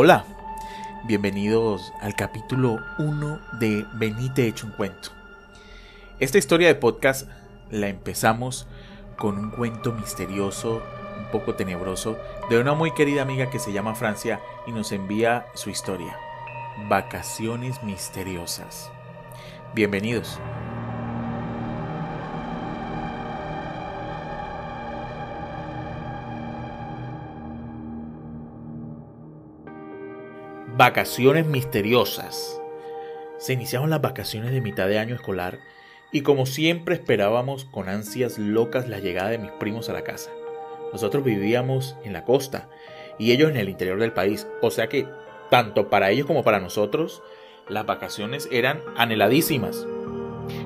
Hola, bienvenidos al capítulo 1 de Benite hecho un cuento. Esta historia de podcast la empezamos con un cuento misterioso, un poco tenebroso, de una muy querida amiga que se llama Francia y nos envía su historia. Vacaciones misteriosas. Bienvenidos. Vacaciones misteriosas. Se iniciaron las vacaciones de mitad de año escolar y como siempre esperábamos con ansias locas la llegada de mis primos a la casa. Nosotros vivíamos en la costa y ellos en el interior del país, o sea que tanto para ellos como para nosotros las vacaciones eran anheladísimas.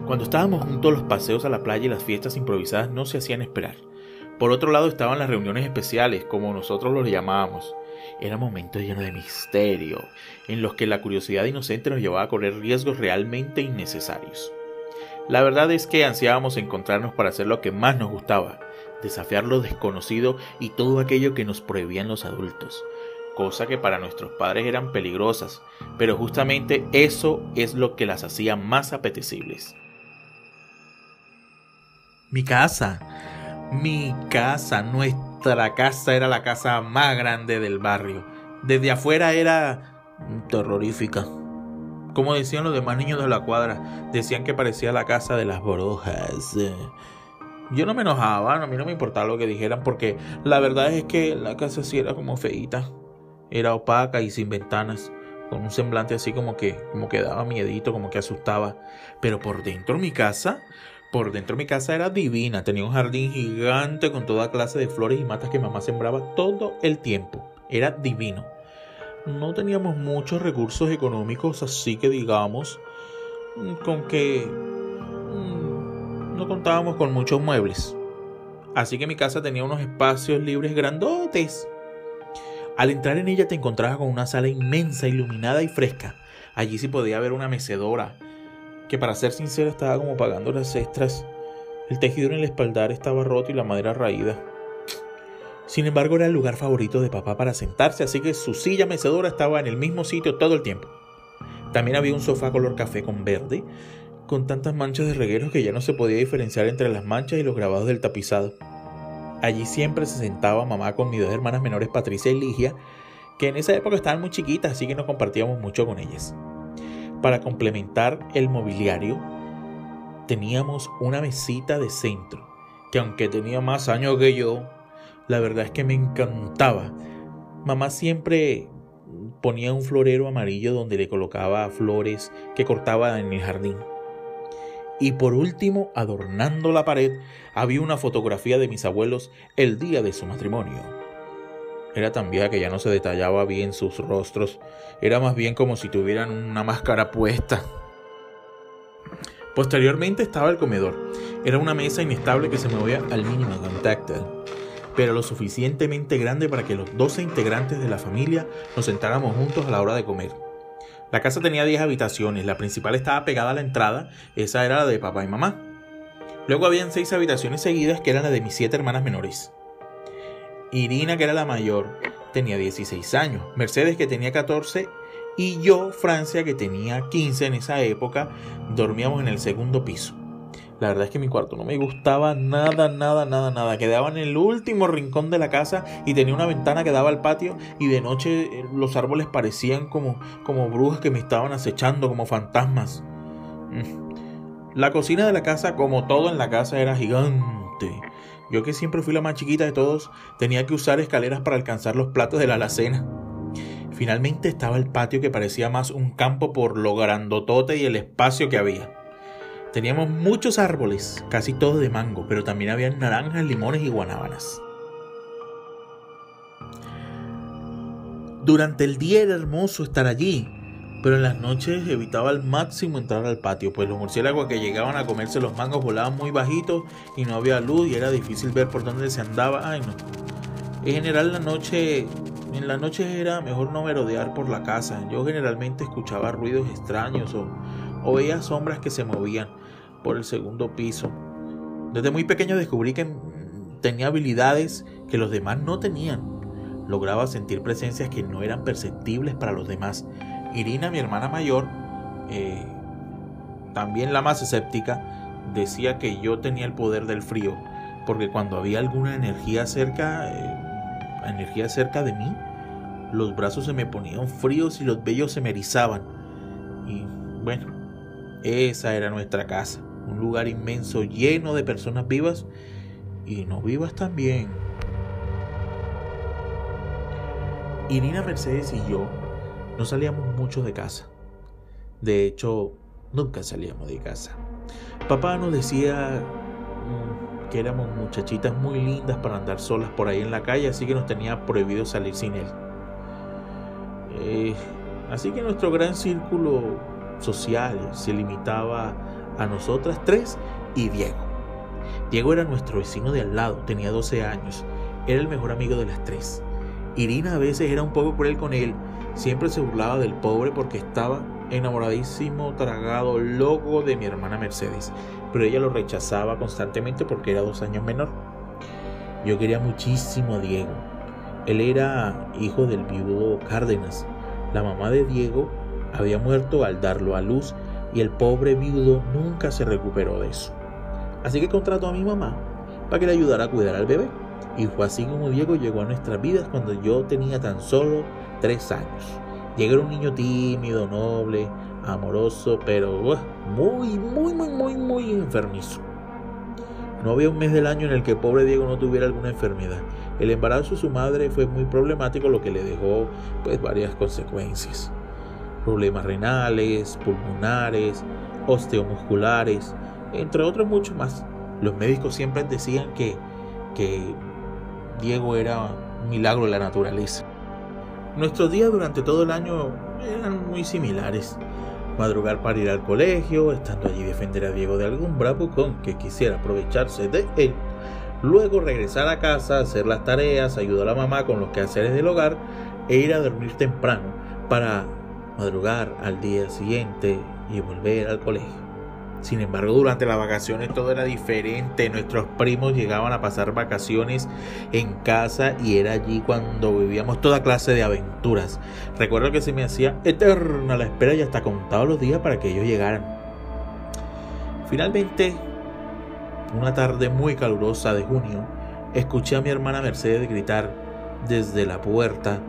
Cuando estábamos juntos los paseos a la playa y las fiestas improvisadas no se hacían esperar. Por otro lado estaban las reuniones especiales, como nosotros los llamábamos. Eran momentos llenos de misterio, en los que la curiosidad inocente nos llevaba a correr riesgos realmente innecesarios. La verdad es que ansiábamos encontrarnos para hacer lo que más nos gustaba, desafiar lo desconocido y todo aquello que nos prohibían los adultos, cosa que para nuestros padres eran peligrosas, pero justamente eso es lo que las hacía más apetecibles. Mi casa, mi casa, nuestra casa era la casa más grande del barrio. Desde afuera era terrorífica. Como decían los demás niños de la cuadra, decían que parecía la casa de las brujas. Yo no me enojaba, a mí no me importaba lo que dijeran, porque la verdad es que la casa sí era como feíta. Era opaca y sin ventanas, con un semblante así como que, como que daba miedito, como que asustaba. Pero por dentro mi casa por dentro mi casa era divina, tenía un jardín gigante con toda clase de flores y matas que mamá sembraba todo el tiempo. Era divino. No teníamos muchos recursos económicos, así que digamos, con que mm, no contábamos con muchos muebles. Así que mi casa tenía unos espacios libres grandotes. Al entrar en ella te encontrabas con una sala inmensa, iluminada y fresca. Allí sí podía haber una mecedora, que para ser sincero estaba como pagando las extras. El tejido en el espaldar estaba roto y la madera raída. Sin embargo, era el lugar favorito de papá para sentarse, así que su silla mecedora estaba en el mismo sitio todo el tiempo. También había un sofá color café con verde, con tantas manchas de regueros que ya no se podía diferenciar entre las manchas y los grabados del tapizado. Allí siempre se sentaba mamá con mis dos hermanas menores Patricia y Ligia, que en esa época estaban muy chiquitas, así que no compartíamos mucho con ellas. Para complementar el mobiliario, teníamos una mesita de centro, que aunque tenía más años que yo, la verdad es que me encantaba. Mamá siempre ponía un florero amarillo donde le colocaba flores que cortaba en el jardín. Y por último, adornando la pared, había una fotografía de mis abuelos el día de su matrimonio. Era tan vieja que ya no se detallaba bien sus rostros, era más bien como si tuvieran una máscara puesta. Posteriormente estaba el comedor. Era una mesa inestable que se movía al mínimo contacto, pero lo suficientemente grande para que los 12 integrantes de la familia nos sentáramos juntos a la hora de comer. La casa tenía 10 habitaciones, la principal estaba pegada a la entrada, esa era la de papá y mamá. Luego habían 6 habitaciones seguidas que eran las de mis 7 hermanas menores. Irina, que era la mayor, tenía 16 años, Mercedes, que tenía 14, y yo, Francia, que tenía 15 en esa época, dormíamos en el segundo piso. La verdad es que mi cuarto no me gustaba nada, nada, nada, nada. Quedaba en el último rincón de la casa y tenía una ventana que daba al patio y de noche eh, los árboles parecían como, como brujas que me estaban acechando, como fantasmas. Mm. La cocina de la casa, como todo en la casa, era gigante yo que siempre fui la más chiquita de todos, tenía que usar escaleras para alcanzar los platos de la alacena. Finalmente estaba el patio que parecía más un campo por lo grandotote y el espacio que había. Teníamos muchos árboles, casi todos de mango, pero también había naranjas, limones y guanábanas. Durante el día era hermoso estar allí, pero en las noches evitaba al máximo entrar al patio, pues los murciélagos que llegaban a comerse los mangos volaban muy bajitos y no había luz y era difícil ver por dónde se andaba. Ay, no. En general la noche, en la noche era mejor no merodear por la casa. Yo generalmente escuchaba ruidos extraños o, o veía sombras que se movían por el segundo piso. Desde muy pequeño descubrí que tenía habilidades que los demás no tenían lograba sentir presencias que no eran perceptibles para los demás. Irina, mi hermana mayor, eh, también la más escéptica, decía que yo tenía el poder del frío, porque cuando había alguna energía cerca, eh, energía cerca de mí, los brazos se me ponían fríos y los vellos se me erizaban. Y bueno, esa era nuestra casa, un lugar inmenso lleno de personas vivas y no vivas también. Irina Mercedes y yo no salíamos mucho de casa. De hecho, nunca salíamos de casa. Papá nos decía mm, que éramos muchachitas muy lindas para andar solas por ahí en la calle, así que nos tenía prohibido salir sin él. Eh, así que nuestro gran círculo social se limitaba a nosotras tres y Diego. Diego era nuestro vecino de al lado, tenía 12 años, era el mejor amigo de las tres. Irina a veces era un poco cruel con él, siempre se burlaba del pobre porque estaba enamoradísimo, tragado, loco de mi hermana Mercedes, pero ella lo rechazaba constantemente porque era dos años menor. Yo quería muchísimo a Diego. Él era hijo del viudo Cárdenas. La mamá de Diego había muerto al darlo a luz y el pobre viudo nunca se recuperó de eso. Así que contrató a mi mamá para que le ayudara a cuidar al bebé. Y fue así como Diego llegó a nuestras vidas cuando yo tenía tan solo tres años. Era un niño tímido, noble, amoroso, pero muy, muy, muy, muy, muy enfermizo. No había un mes del año en el que pobre Diego no tuviera alguna enfermedad. El embarazo de su madre fue muy problemático, lo que le dejó pues varias consecuencias. Problemas renales, pulmonares, osteomusculares, entre otros muchos más. Los médicos siempre decían que, que Diego era un milagro de la naturaleza. Nuestros días durante todo el año eran muy similares. Madrugar para ir al colegio, estando allí defender a Diego de algún bravucón que quisiera aprovecharse de él. Luego regresar a casa, hacer las tareas, ayudar a mamá con los quehaceres del hogar e ir a dormir temprano para madrugar al día siguiente y volver al colegio. Sin embargo, durante las vacaciones todo era diferente. Nuestros primos llegaban a pasar vacaciones en casa y era allí cuando vivíamos toda clase de aventuras. Recuerdo que se me hacía eterna la espera y hasta contaba los días para que ellos llegaran. Finalmente, una tarde muy calurosa de junio, escuché a mi hermana Mercedes gritar desde la puerta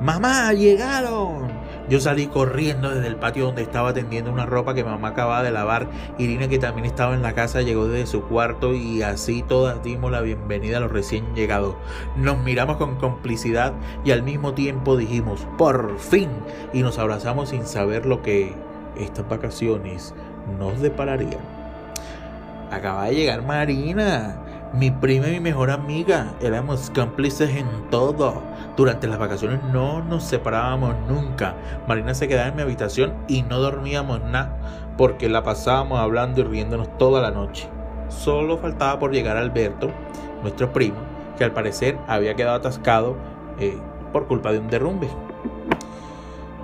¡Mamá, llegaron! Yo salí corriendo desde el patio donde estaba tendiendo una ropa que mamá acababa de lavar. Irina, que también estaba en la casa, llegó desde su cuarto y así todas dimos la bienvenida a los recién llegados. Nos miramos con complicidad y al mismo tiempo dijimos, ¡por fin! Y nos abrazamos sin saber lo que estas vacaciones nos depararían. Acaba de llegar Marina. Mi prima y mi mejor amiga éramos cómplices en todo. Durante las vacaciones no nos separábamos nunca. Marina se quedaba en mi habitación y no dormíamos nada porque la pasábamos hablando y riéndonos toda la noche. Solo faltaba por llegar Alberto, nuestro primo, que al parecer había quedado atascado eh, por culpa de un derrumbe.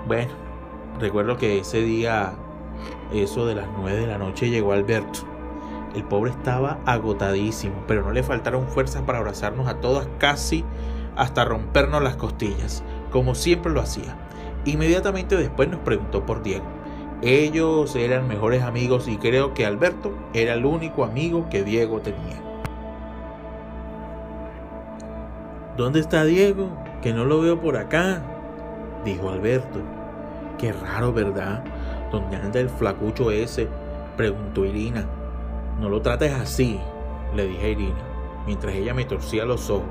Bueno, recuerdo que ese día, eso de las 9 de la noche, llegó Alberto. El pobre estaba agotadísimo, pero no le faltaron fuerzas para abrazarnos a todas casi hasta rompernos las costillas, como siempre lo hacía. Inmediatamente después nos preguntó por Diego. Ellos eran mejores amigos y creo que Alberto era el único amigo que Diego tenía. ¿Dónde está Diego? Que no lo veo por acá, dijo Alberto. Qué raro, ¿verdad? ¿Dónde anda el flacucho ese? preguntó Irina. No lo trates así, le dije a Irina, mientras ella me torcía los ojos.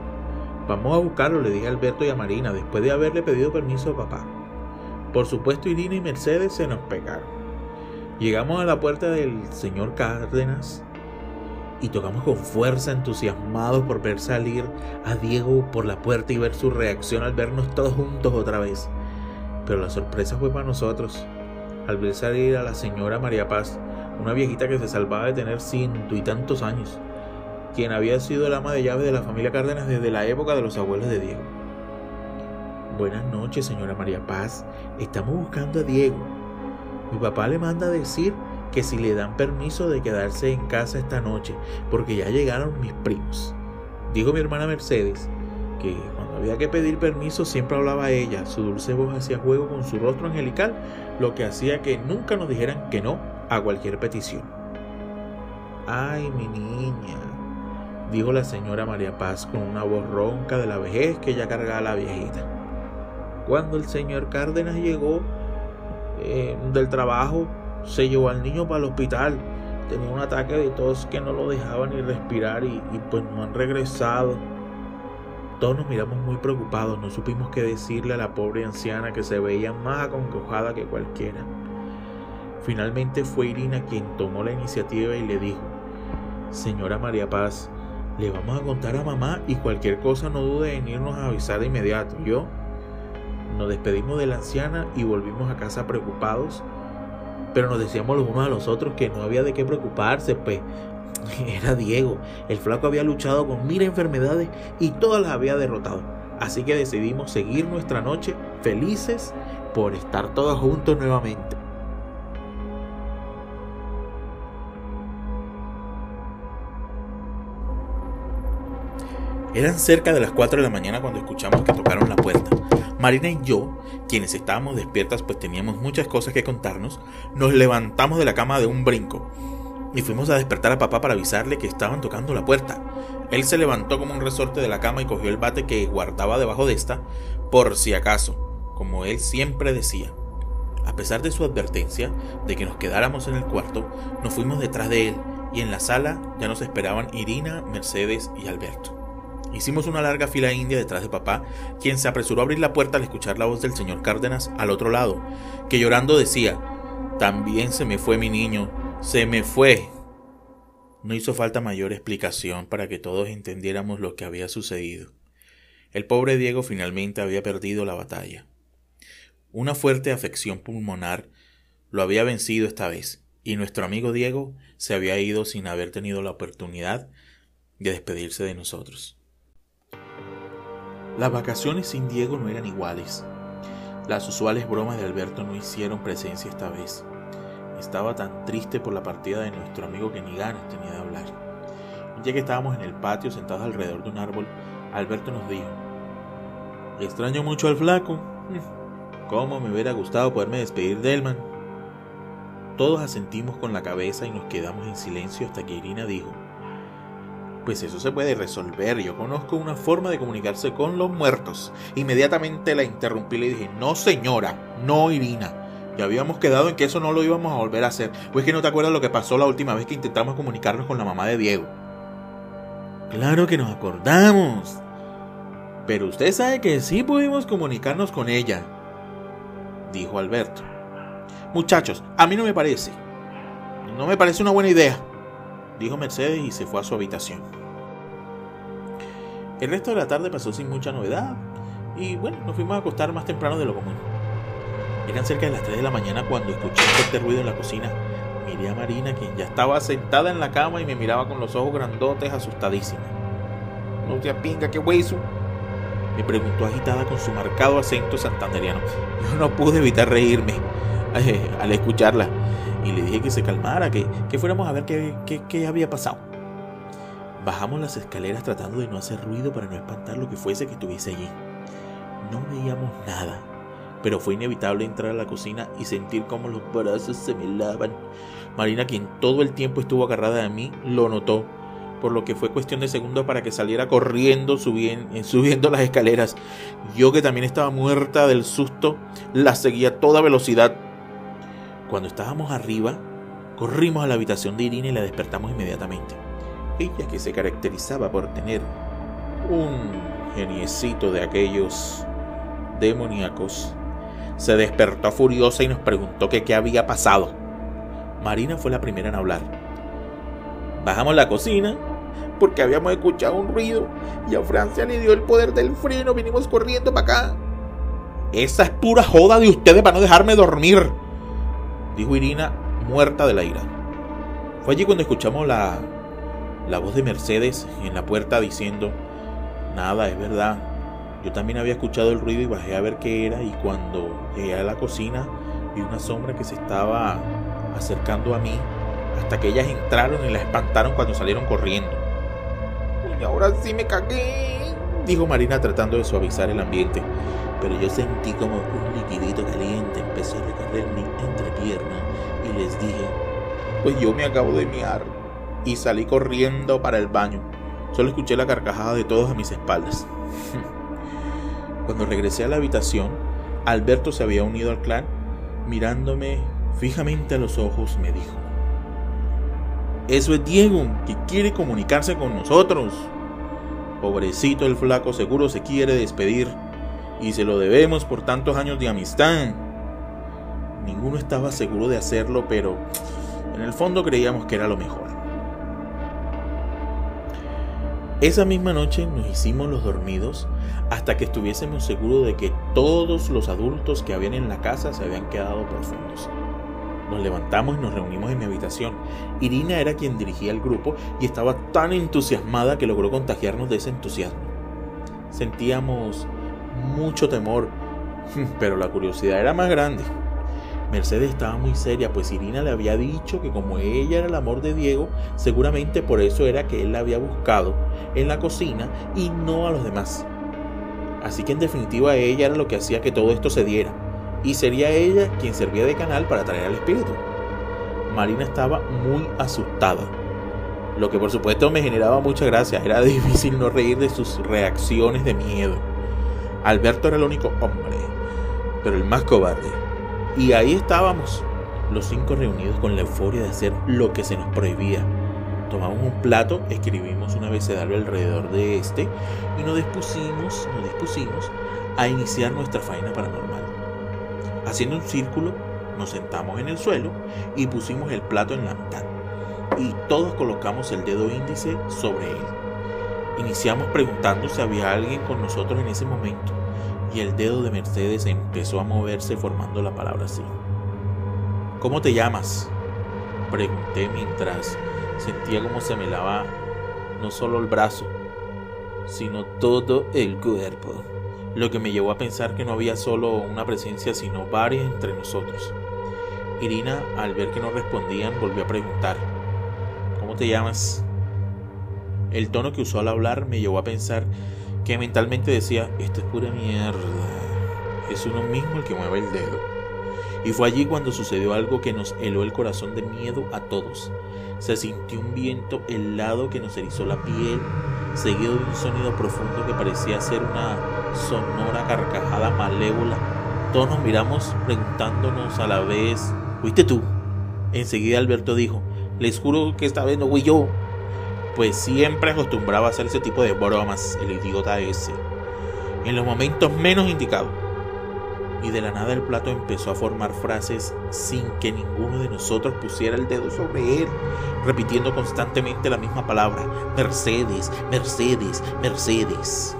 Vamos a buscarlo, le dije a Alberto y a Marina, después de haberle pedido permiso a papá. Por supuesto, Irina y Mercedes se nos pegaron. Llegamos a la puerta del señor Cárdenas y tocamos con fuerza, entusiasmados por ver salir a Diego por la puerta y ver su reacción al vernos todos juntos otra vez. Pero la sorpresa fue para nosotros. Al ver salir a la señora María Paz, una viejita que se salvaba de tener ciento y tantos años, quien había sido el ama de llave de la familia Cárdenas desde la época de los abuelos de Diego. Buenas noches, señora María Paz. Estamos buscando a Diego. Mi papá le manda a decir que si le dan permiso de quedarse en casa esta noche, porque ya llegaron mis primos. Dijo mi hermana Mercedes, que cuando había que pedir permiso siempre hablaba ella, su dulce voz hacía juego con su rostro angelical, lo que hacía que nunca nos dijeran que no a cualquier petición. Ay, mi niña, dijo la señora María Paz con una voz ronca de la vejez que ya cargaba la viejita. Cuando el señor Cárdenas llegó eh, del trabajo, se llevó al niño para el hospital. Tenía un ataque de tos que no lo dejaba ni respirar y, pues no han regresado. Todos nos miramos muy preocupados, no supimos qué decirle a la pobre anciana que se veía más acongojada que cualquiera. Finalmente fue Irina quien tomó la iniciativa y le dijo, Señora María Paz, le vamos a contar a mamá y cualquier cosa no dude en irnos a avisar de inmediato. Yo nos despedimos de la anciana y volvimos a casa preocupados, pero nos decíamos los unos a los otros que no había de qué preocuparse, pues era Diego. El flaco había luchado con mil enfermedades y todas las había derrotado. Así que decidimos seguir nuestra noche felices por estar todos juntos nuevamente. Eran cerca de las 4 de la mañana cuando escuchamos que tocaron la puerta. Marina y yo, quienes estábamos despiertas pues teníamos muchas cosas que contarnos, nos levantamos de la cama de un brinco y fuimos a despertar a papá para avisarle que estaban tocando la puerta. Él se levantó como un resorte de la cama y cogió el bate que guardaba debajo de esta, por si acaso, como él siempre decía. A pesar de su advertencia de que nos quedáramos en el cuarto, nos fuimos detrás de él y en la sala ya nos esperaban Irina, Mercedes y Alberto. Hicimos una larga fila india detrás de papá, quien se apresuró a abrir la puerta al escuchar la voz del señor Cárdenas al otro lado, que llorando decía, También se me fue mi niño, se me fue. No hizo falta mayor explicación para que todos entendiéramos lo que había sucedido. El pobre Diego finalmente había perdido la batalla. Una fuerte afección pulmonar lo había vencido esta vez, y nuestro amigo Diego se había ido sin haber tenido la oportunidad de despedirse de nosotros. Las vacaciones sin Diego no eran iguales. Las usuales bromas de Alberto no hicieron presencia esta vez. Estaba tan triste por la partida de nuestro amigo que ni ganas tenía de hablar. Un día que estábamos en el patio sentados alrededor de un árbol, Alberto nos dijo, extraño mucho al flaco. ¿Cómo me hubiera gustado poderme despedir de él, man? Todos asentimos con la cabeza y nos quedamos en silencio hasta que Irina dijo, pues eso se puede resolver. Yo conozco una forma de comunicarse con los muertos. Inmediatamente la interrumpí y le dije, no señora, no Irina. Ya habíamos quedado en que eso no lo íbamos a volver a hacer. Pues que no te acuerdas lo que pasó la última vez que intentamos comunicarnos con la mamá de Diego. Claro que nos acordamos. Pero usted sabe que sí pudimos comunicarnos con ella, dijo Alberto. Muchachos, a mí no me parece. No me parece una buena idea dijo Mercedes y se fue a su habitación. El resto de la tarde pasó sin mucha novedad y bueno, nos fuimos a acostar más temprano de lo común. Eran cerca de las 3 de la mañana cuando escuché un fuerte ruido en la cocina. Miré a Marina, quien ya estaba sentada en la cama y me miraba con los ojos grandotes, asustadísima. No te pinga, qué hueso. Me preguntó agitada con su marcado acento santanderiano. Yo no pude evitar reírme eh, al escucharla y le dije que se calmara, que, fuéramos a ver qué, qué había pasado. Bajamos las escaleras tratando de no hacer ruido para no espantar lo que fuese que estuviese allí. No veíamos nada, pero fue inevitable entrar a la cocina y sentir cómo los brazos se me lavan. Marina, quien todo el tiempo estuvo agarrada a mí, lo notó, por lo que fue cuestión de segundos para que saliera corriendo subiendo, subiendo las escaleras. Yo que también estaba muerta del susto, la seguía a toda velocidad cuando estábamos arriba, corrimos a la habitación de Irina y la despertamos inmediatamente. Ella que se caracterizaba por tener un geniecito de aquellos demoníacos, se despertó furiosa y nos preguntó qué había pasado. Marina fue la primera en hablar. Bajamos la cocina porque habíamos escuchado un ruido y a Francia le dio el poder del freno, vinimos corriendo para acá. Esa es pura joda de ustedes para no dejarme dormir, dijo Irina, muerta de la ira. Fue allí cuando escuchamos la, la voz de Mercedes en la puerta diciendo, nada, es verdad. Yo también había escuchado el ruido y bajé a ver qué era y cuando llegué a la cocina vi una sombra que se estaba acercando a mí hasta que ellas entraron y la espantaron cuando salieron corriendo. Y ahora sí me cagué, dijo Marina tratando de suavizar el ambiente. Pero yo sentí como un liquidito caliente empezó a recorrer mi entrepierna y les dije, pues yo me acabo de miar. Y salí corriendo para el baño. Solo escuché la carcajada de todos a mis espaldas. Cuando regresé a la habitación, Alberto se había unido al clan. Mirándome fijamente a los ojos, me dijo, Eso es Diego, que quiere comunicarse con nosotros. Pobrecito el flaco seguro se quiere despedir y se lo debemos por tantos años de amistad. Ninguno estaba seguro de hacerlo, pero en el fondo creíamos que era lo mejor. Esa misma noche nos hicimos los dormidos hasta que estuviésemos seguros de que todos los adultos que habían en la casa se habían quedado profundos. Nos levantamos y nos reunimos en mi habitación. Irina era quien dirigía el grupo y estaba tan entusiasmada que logró contagiarnos de ese entusiasmo. Sentíamos mucho temor, pero la curiosidad era más grande. Mercedes estaba muy seria, pues Irina le había dicho que como ella era el amor de Diego, seguramente por eso era que él la había buscado en la cocina y no a los demás. Así que en definitiva ella era lo que hacía que todo esto se diera, y sería ella quien servía de canal para traer al espíritu. Marina estaba muy asustada, lo que por supuesto me generaba mucha gracia, era difícil no reír de sus reacciones de miedo. Alberto era el único hombre, pero el más cobarde. Y ahí estábamos, los cinco reunidos con la euforia de hacer lo que se nos prohibía. Tomamos un plato, escribimos un abecedario alrededor de este y nos dispusimos, nos dispusimos a iniciar nuestra faena paranormal. Haciendo un círculo, nos sentamos en el suelo y pusimos el plato en la mitad. Y todos colocamos el dedo índice sobre él. Iniciamos preguntando si había alguien con nosotros en ese momento y el dedo de Mercedes empezó a moverse formando la palabra así. ¿Cómo te llamas? Pregunté mientras sentía como se me lava no solo el brazo, sino todo el cuerpo, lo que me llevó a pensar que no había solo una presencia, sino varias entre nosotros. Irina, al ver que no respondían, volvió a preguntar, ¿cómo te llamas? El tono que usó al hablar me llevó a pensar que mentalmente decía, esto es pura mierda, es uno mismo el que mueve el dedo. Y fue allí cuando sucedió algo que nos heló el corazón de miedo a todos. Se sintió un viento helado que nos erizó la piel, seguido de un sonido profundo que parecía ser una sonora carcajada malévola. Todos nos miramos preguntándonos a la vez, ¿fuiste tú? Enseguida Alberto dijo, les juro que esta vez no fui yo pues siempre acostumbraba a hacer ese tipo de bromas, el idiota ese, en los momentos menos indicados. Y de la nada el plato empezó a formar frases sin que ninguno de nosotros pusiera el dedo sobre él, repitiendo constantemente la misma palabra, Mercedes, Mercedes, Mercedes.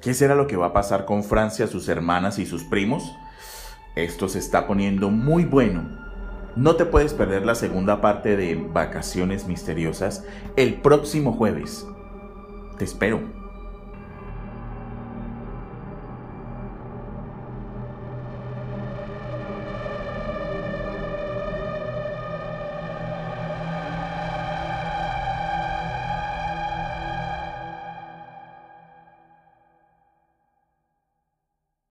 ¿Qué será lo que va a pasar con Francia, sus hermanas y sus primos? Esto se está poniendo muy bueno. No te puedes perder la segunda parte de Vacaciones Misteriosas el próximo jueves. Te espero.